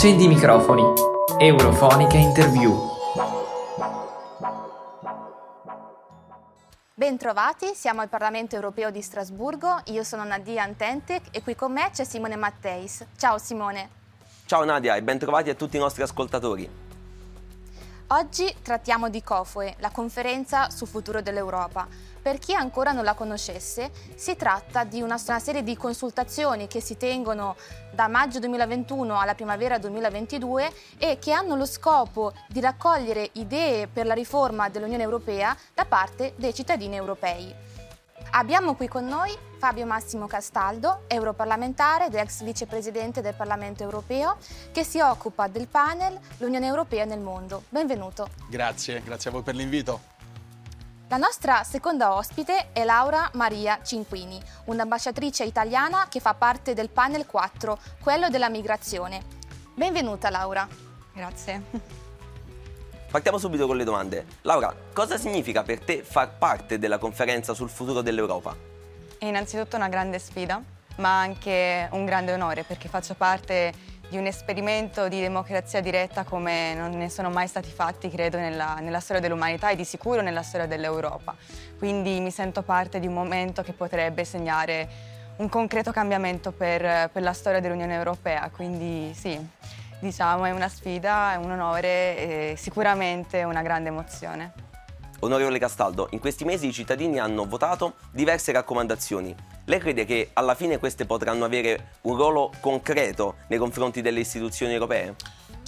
Accendi i microfoni. Eurofonica Interview. Bentrovati, siamo al Parlamento europeo di Strasburgo. Io sono Nadia Antentec e qui con me c'è Simone Matteis. Ciao Simone. Ciao Nadia e bentrovati a tutti i nostri ascoltatori. Oggi trattiamo di COFOE, la conferenza sul futuro dell'Europa. Per chi ancora non la conoscesse, si tratta di una, serie di consultazioni che si tengono da maggio 2021 alla primavera 2022 e che hanno lo scopo di raccogliere idee per la riforma dell'Unione Europea da parte dei cittadini europei. Abbiamo qui con noi Fabio Massimo Castaldo, europarlamentare ed ex vicepresidente del Parlamento europeo, che si occupa del panel L'Unione Europea nel mondo. Benvenuto. Grazie, grazie a voi per l'invito. La nostra seconda ospite è Laura Maria Cinquini, un'ambasciatrice italiana che fa parte del panel 4, quello della migrazione. Benvenuta Laura. Grazie. Partiamo subito con le domande. Laura, cosa significa per te far parte della conferenza sul futuro dell'Europa? È innanzitutto una grande sfida, ma anche un grande onore perché faccio parte di un esperimento di democrazia diretta come non ne sono mai stati fatti, credo, nella, nella storia dell'umanità e di sicuro nella storia dell'Europa. Quindi mi sento parte di un momento che potrebbe segnare un concreto cambiamento per, per la storia dell'Unione Europea. Quindi sì, diciamo, è una sfida, è un onore e sicuramente una grande emozione. Onorevole Castaldo, in questi mesi i cittadini hanno votato diverse raccomandazioni. Lei crede che alla fine queste potranno avere un ruolo concreto nei confronti delle istituzioni europee?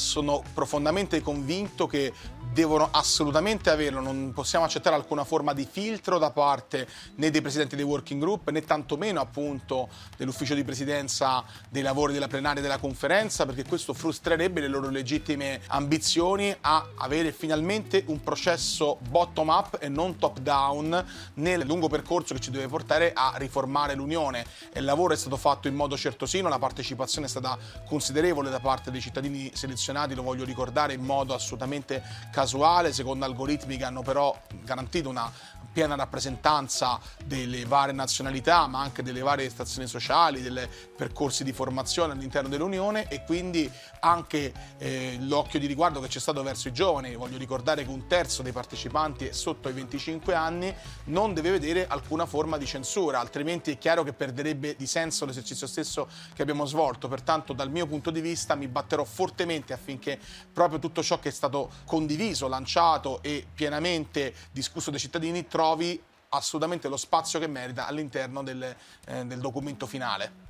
Sono profondamente convinto che devono assolutamente averlo, non possiamo accettare alcuna forma di filtro da parte né dei presidenti dei working group né tantomeno appunto dell'ufficio di presidenza dei lavori della plenaria della conferenza perché questo frustrerebbe le loro legittime ambizioni a avere finalmente un processo bottom up e non top down nel lungo percorso che ci deve portare a riformare l'Unione. Il lavoro è stato fatto in modo certosino, la partecipazione è stata considerevole da parte dei cittadini selezionati, lo voglio ricordare in modo assolutamente casuale, secondo algoritmi che hanno però garantito una piena rappresentanza delle varie nazionalità, ma anche delle varie stazioni sociali, dei percorsi di formazione all'interno dell'Unione e quindi anche eh, l'occhio di riguardo che c'è stato verso i giovani. Voglio ricordare che un terzo dei partecipanti è sotto i 25 anni, non deve vedere alcuna forma di censura, altrimenti è chiaro che perderebbe di senso l'esercizio stesso che abbiamo svolto. Pertanto dal mio punto di vista mi batterò fortemente affinché proprio tutto ciò che è stato condiviso, lanciato e pienamente discusso dai cittadini trovi assolutamente lo spazio che merita all'interno del, eh, del documento finale.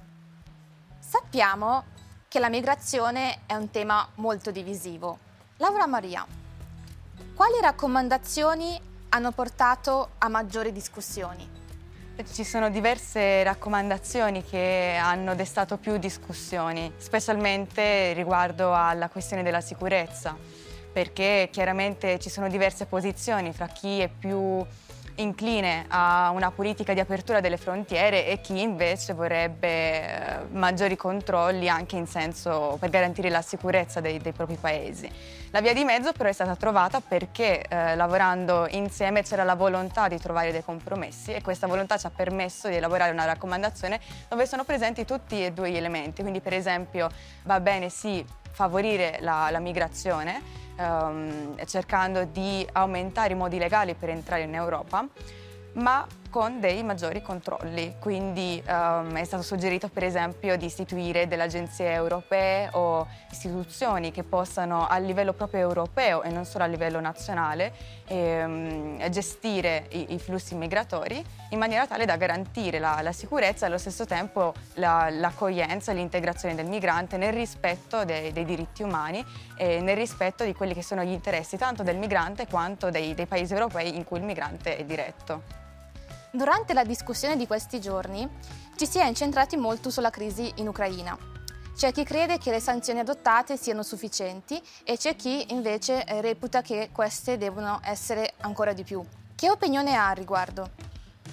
Sappiamo che la migrazione è un tema molto divisivo. Laura Maria, quali raccomandazioni hanno portato a maggiori discussioni? Ci sono diverse raccomandazioni che hanno destato più discussioni, specialmente riguardo alla questione della sicurezza, perché chiaramente ci sono diverse posizioni fra chi è più incline a una politica di apertura delle frontiere e chi invece vorrebbe eh, maggiori controlli anche in senso per garantire la sicurezza dei, dei propri paesi. La via di mezzo però è stata trovata perché eh, lavorando insieme c'era la volontà di trovare dei compromessi e questa volontà ci ha permesso di elaborare una raccomandazione dove sono presenti tutti e due gli elementi, quindi per esempio va bene sì favorire la, la migrazione, ehm, cercando di aumentare i modi legali per entrare in Europa, ma con dei maggiori controlli. Quindi um, è stato suggerito per esempio di istituire delle agenzie europee o istituzioni che possano a livello proprio europeo e non solo a livello nazionale ehm, gestire i, i, flussi migratori in maniera tale da garantire la, la sicurezza e allo stesso tempo la, l'accoglienza e l'integrazione del migrante nel rispetto dei, dei, diritti umani e nel rispetto di quelli che sono gli interessi tanto del migrante quanto dei, dei paesi europei in cui il migrante è diretto. Durante la discussione di questi giorni ci si è incentrati molto sulla crisi in Ucraina. C'è chi crede che le sanzioni adottate siano sufficienti e c'è chi invece eh, reputa che queste devono essere ancora di più. Che opinione ha al riguardo?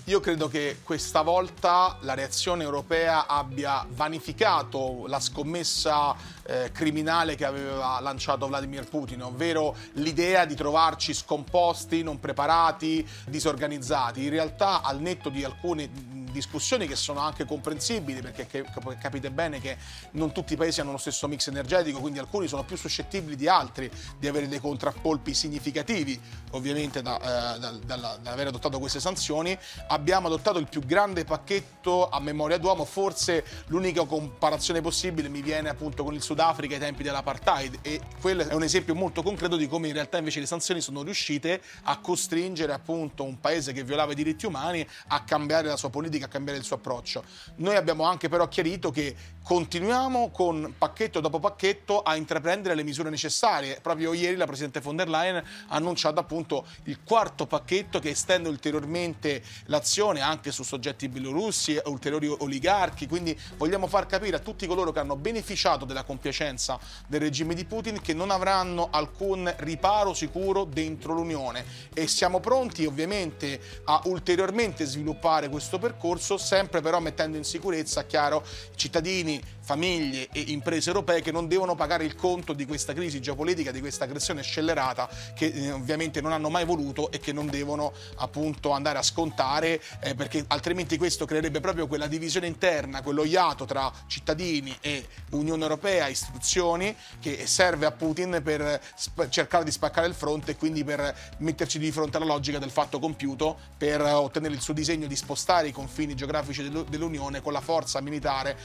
Io credo che questa volta la reazione europea abbia vanificato la scommessa eh, criminale che aveva lanciato Vladimir Putin, ovvero l'idea di trovarci scomposti, non preparati, disorganizzati. In realtà, al netto di alcune discussioni che sono anche comprensibili perché capite bene che non tutti i paesi hanno lo stesso mix energetico, quindi alcuni sono più suscettibili di altri di avere dei contraccolpi significativi, ovviamente da, eh, da, da, da aver adottato queste sanzioni. Abbiamo adottato il più grande pacchetto a memoria d'uomo, forse l'unica comparazione possibile mi viene appunto con il Sudafrica ai tempi dell'apartheid e quello è un esempio molto concreto di come in realtà invece le sanzioni sono riuscite a costringere appunto un paese che violava i diritti umani a cambiare la sua politica, a cambiare il suo approccio. Noi abbiamo anche però chiarito che continuiamo con pacchetto dopo pacchetto a intraprendere le misure necessarie. Proprio ieri la Presidente von der Leyen ha annunciato appunto il quarto pacchetto che estende ulteriormente l'azione anche su soggetti bielorussi ulteriori oligarchi. Quindi vogliamo far capire a tutti coloro che hanno beneficiato della compiacenza del regime di Putin che non avranno alcun riparo sicuro dentro l'Unione e siamo pronti ovviamente a ulteriormente sviluppare questo percorso, sempre però mettendo in sicurezza, chiaro, cittadini, famiglie e imprese europee che non devono pagare il conto di questa crisi geopolitica, di questa aggressione scellerata che eh, ovviamente non hanno mai voluto e che non devono appunto andare a scontare eh, perché altrimenti questo creerebbe proprio quella divisione interna, quello iato tra cittadini e Unione Europea, istituzioni che serve a Putin per sp- cercare di spaccare il fronte e quindi per metterci di fronte alla logica del fatto compiuto per ottenere il suo disegno di spostare i confini geografici dell'Unione con la forza militare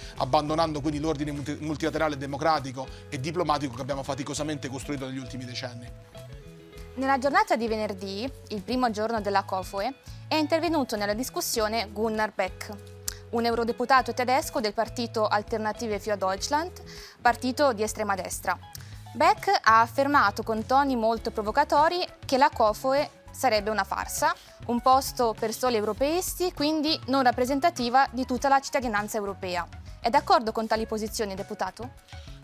abbandonando quindi l'ordine multilaterale democratico e diplomatico che abbiamo faticosamente costruito negli ultimi decenni. Nella giornata di venerdì, il primo giorno della COFOE, è intervenuto nella discussione Gunnar Beck, un eurodeputato tedesco del partito Alternative für Deutschland, partito di estrema destra. Beck ha affermato con toni molto provocatori che la COFOE sarebbe una farsa, un posto per soli europeisti, quindi non rappresentativa di tutta la cittadinanza europea. È d'accordo con tali posizioni, deputato?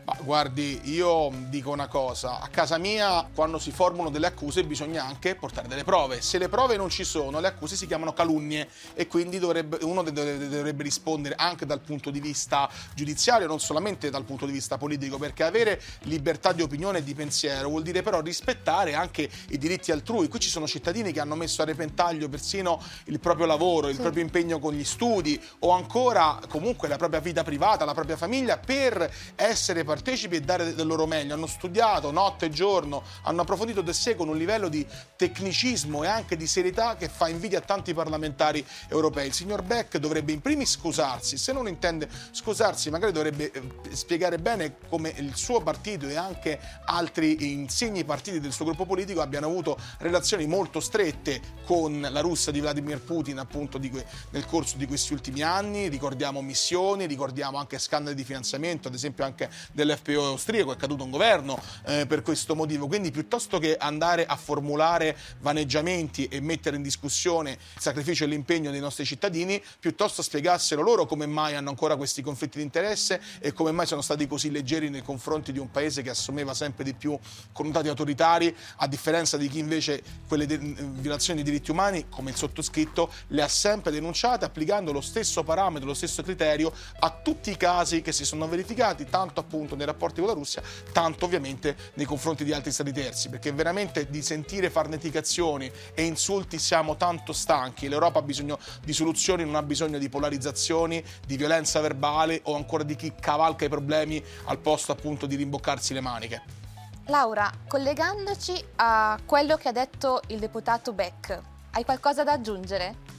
Ma guardi, io dico una cosa, a casa mia quando si formulano delle accuse bisogna anche portare delle prove. Se le prove non ci sono, le accuse si chiamano calunnie e quindi dovrebbe, uno dovrebbe rispondere anche dal punto di vista giudiziario, non solamente dal punto di vista politico, perché avere libertà di opinione e di pensiero vuol dire però rispettare anche i diritti altrui. Qui ci sono cittadini che hanno messo a repentaglio persino il proprio lavoro, il sì. proprio impegno con gli studi o ancora comunque la propria vita privata, la propria famiglia per essere partecipi e dare del loro meglio. Hanno studiato notte e giorno, hanno approfondito sé con un livello di tecnicismo e anche di serietà che fa invidia a tanti parlamentari europei. Il signor Beck dovrebbe in primis scusarsi, se non intende scusarsi magari dovrebbe eh, spiegare bene come il suo partito e anche altri insigni partiti del suo gruppo politico abbiano avuto relazioni molto strette con la Russia di Vladimir Putin appunto que- nel corso di questi ultimi anni. Ricordiamo missioni, ricordiamo anche scandali di finanziamento, ad esempio anche delle dell'FPO austriaco, è caduto un governo eh, per questo motivo. Quindi piuttosto che andare a formulare vaneggiamenti e mettere in discussione il sacrificio e l'impegno dei nostri cittadini, piuttosto spiegassero loro come mai hanno ancora questi conflitti di interesse e come mai sono stati così leggeri nei confronti di un paese che assumeva sempre di più connotati autoritari, a differenza di chi invece quelle de- violazioni dei diritti umani, come il sottoscritto, le ha sempre denunciate applicando lo stesso parametro, lo stesso criterio a tutti i casi che si sono verificati, tanto appunto nei rapporti con la Russia, tanto ovviamente nei confronti di altri stati terzi, perché veramente di sentire farneticazioni e insulti siamo tanto stanchi. L'Europa ha bisogno di soluzioni, non ha bisogno di polarizzazioni, di violenza verbale o ancora di chi cavalca i problemi al posto appunto di rimboccarsi le maniche. Laura, collegandoci a quello che ha detto il deputato Beck, hai qualcosa da aggiungere?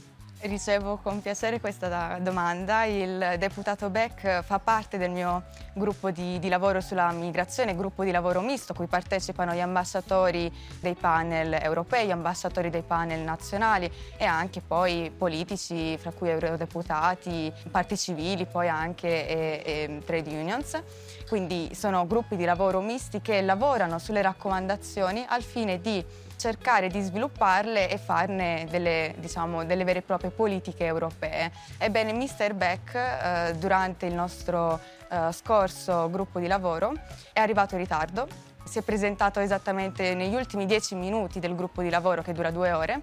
Ricevo con piacere questa domanda. Il deputato Beck fa parte del mio gruppo di, di, lavoro sulla migrazione, gruppo di lavoro misto, cui partecipano gli ambasciatori dei panel europei, gli ambasciatori dei panel nazionali e anche poi politici, fra cui eurodeputati, parti civili, poi anche e, e trade unions. Quindi sono gruppi di lavoro misti che lavorano sulle raccomandazioni al fine di cercare di svilupparle e farne delle, diciamo, delle vere e proprie politiche europee. Ebbene, Mr. Beck, eh, durante il nostro eh, scorso gruppo di lavoro, è arrivato in ritardo. Si è presentato esattamente negli ultimi dieci minuti del gruppo di lavoro che dura due ore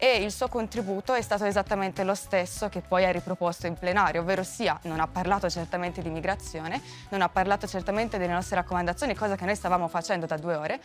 e il suo contributo è stato esattamente lo stesso che poi ha riproposto in plenario, ovvero sia non ha parlato certamente di migrazione, non ha parlato certamente delle nostre raccomandazioni, cosa che noi stavamo facendo da due ore,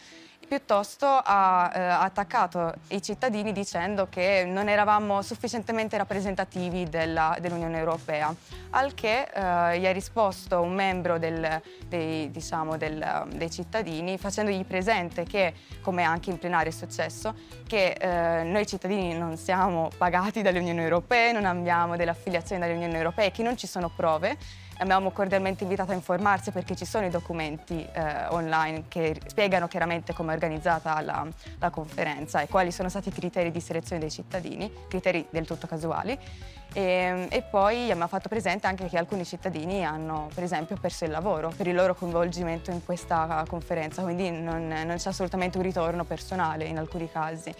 piuttosto ha eh, attaccato i cittadini dicendo che non eravamo sufficientemente rappresentativi della, dell'Unione Europea, al che eh, gli ha risposto un membro del, dei, diciamo, del, dei cittadini facendogli presente che, come anche in plenario è successo, che eh, noi cittadini non siamo pagati dall'Unione Europea, non abbiamo delle affiliazioni dall'Unione Europea e che non ci sono prove Abbiamo cordialmente invitato a informarsi perché ci sono i documenti eh, online che spiegano chiaramente come è organizzata la, la conferenza e quali sono stati i criteri di selezione dei cittadini, criteri del tutto casuali. E, e, poi abbiamo fatto presente anche che alcuni cittadini hanno per esempio perso il lavoro per il loro coinvolgimento in questa conferenza, quindi non, non c'è assolutamente un ritorno personale in alcuni casi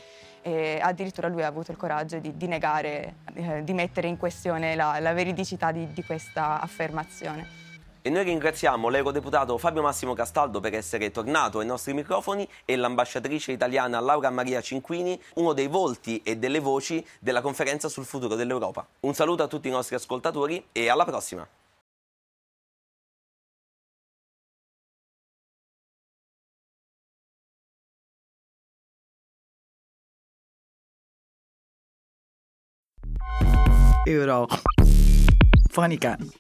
e addirittura lui ha avuto il coraggio di, di negare, eh, di mettere in questione la, la veridicità di, di questa affermazione. E noi ringraziamo l'eurodeputato Fabio Massimo Castaldo per essere tornato ai nostri microfoni e l'ambasciatrice italiana Laura Maria Cinquini, uno dei volti e delle voci della conferenza sul futuro dell'Europa. Un saluto a tutti i nostri ascoltatori e alla prossima! Euro. Funny can.